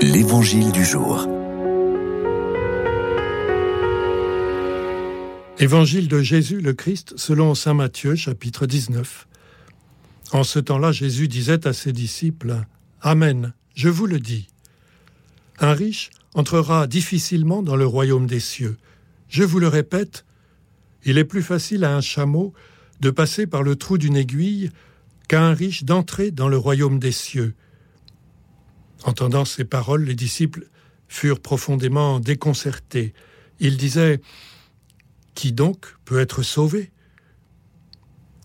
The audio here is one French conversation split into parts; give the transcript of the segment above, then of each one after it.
L'Évangile du jour. Évangile de Jésus le Christ selon Saint Matthieu chapitre 19. En ce temps-là, Jésus disait à ses disciples, Amen, je vous le dis. Un riche entrera difficilement dans le royaume des cieux. Je vous le répète, il est plus facile à un chameau de passer par le trou d'une aiguille qu'à un riche d'entrer dans le royaume des cieux. Entendant ces paroles, les disciples furent profondément déconcertés. Ils disaient Qui donc peut être sauvé?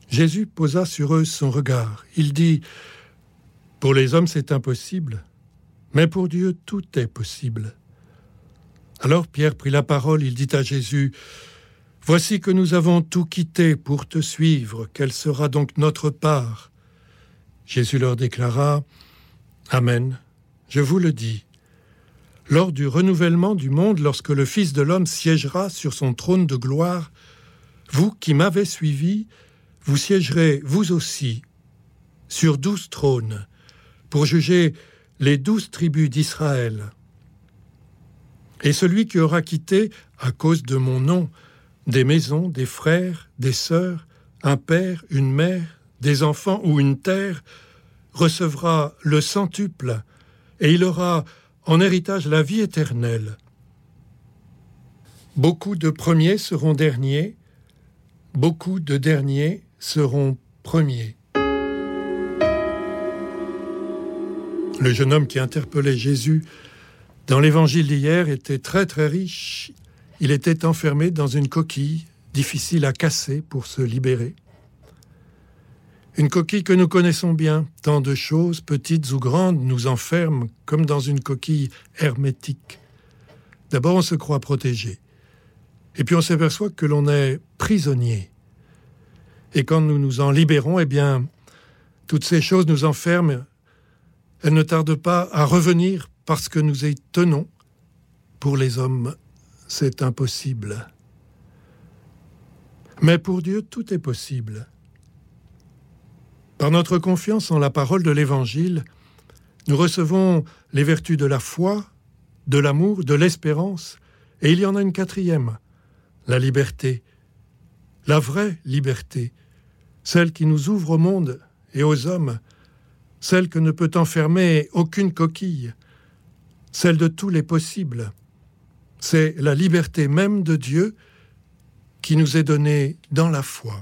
Jésus posa sur eux son regard. Il dit Pour les hommes c'est impossible, mais pour Dieu tout est possible. Alors Pierre prit la parole, il dit à Jésus Voici que nous avons tout quitté pour te suivre, quelle sera donc notre part? Jésus leur déclara Amen, je vous le dis. Lors du renouvellement du monde, lorsque le Fils de l'homme siégera sur son trône de gloire, vous qui m'avez suivi, vous siégerez vous aussi sur douze trônes pour juger les douze tribus d'Israël. Et celui qui aura quitté, à cause de mon nom, des maisons, des frères, des sœurs, un père, une mère, des enfants ou une terre, recevra le centuple, et il aura en héritage la vie éternelle. Beaucoup de premiers seront derniers, beaucoup de derniers seront premiers. Le jeune homme qui interpellait Jésus dans l'évangile d'hier était très très riche. Il était enfermé dans une coquille, difficile à casser pour se libérer. Une coquille que nous connaissons bien, tant de choses, petites ou grandes, nous enferment comme dans une coquille hermétique. D'abord, on se croit protégé, et puis on s'aperçoit que l'on est prisonnier. Et quand nous nous en libérons, eh bien, toutes ces choses nous enferment. Elles ne tardent pas à revenir parce que nous y tenons. Pour les hommes, c'est impossible. Mais pour Dieu, tout est possible. Par notre confiance en la parole de l'Évangile, nous recevons les vertus de la foi, de l'amour, de l'espérance, et il y en a une quatrième, la liberté, la vraie liberté, celle qui nous ouvre au monde et aux hommes, celle que ne peut enfermer aucune coquille, celle de tous les possibles. C'est la liberté même de Dieu qui nous est donnée dans la foi.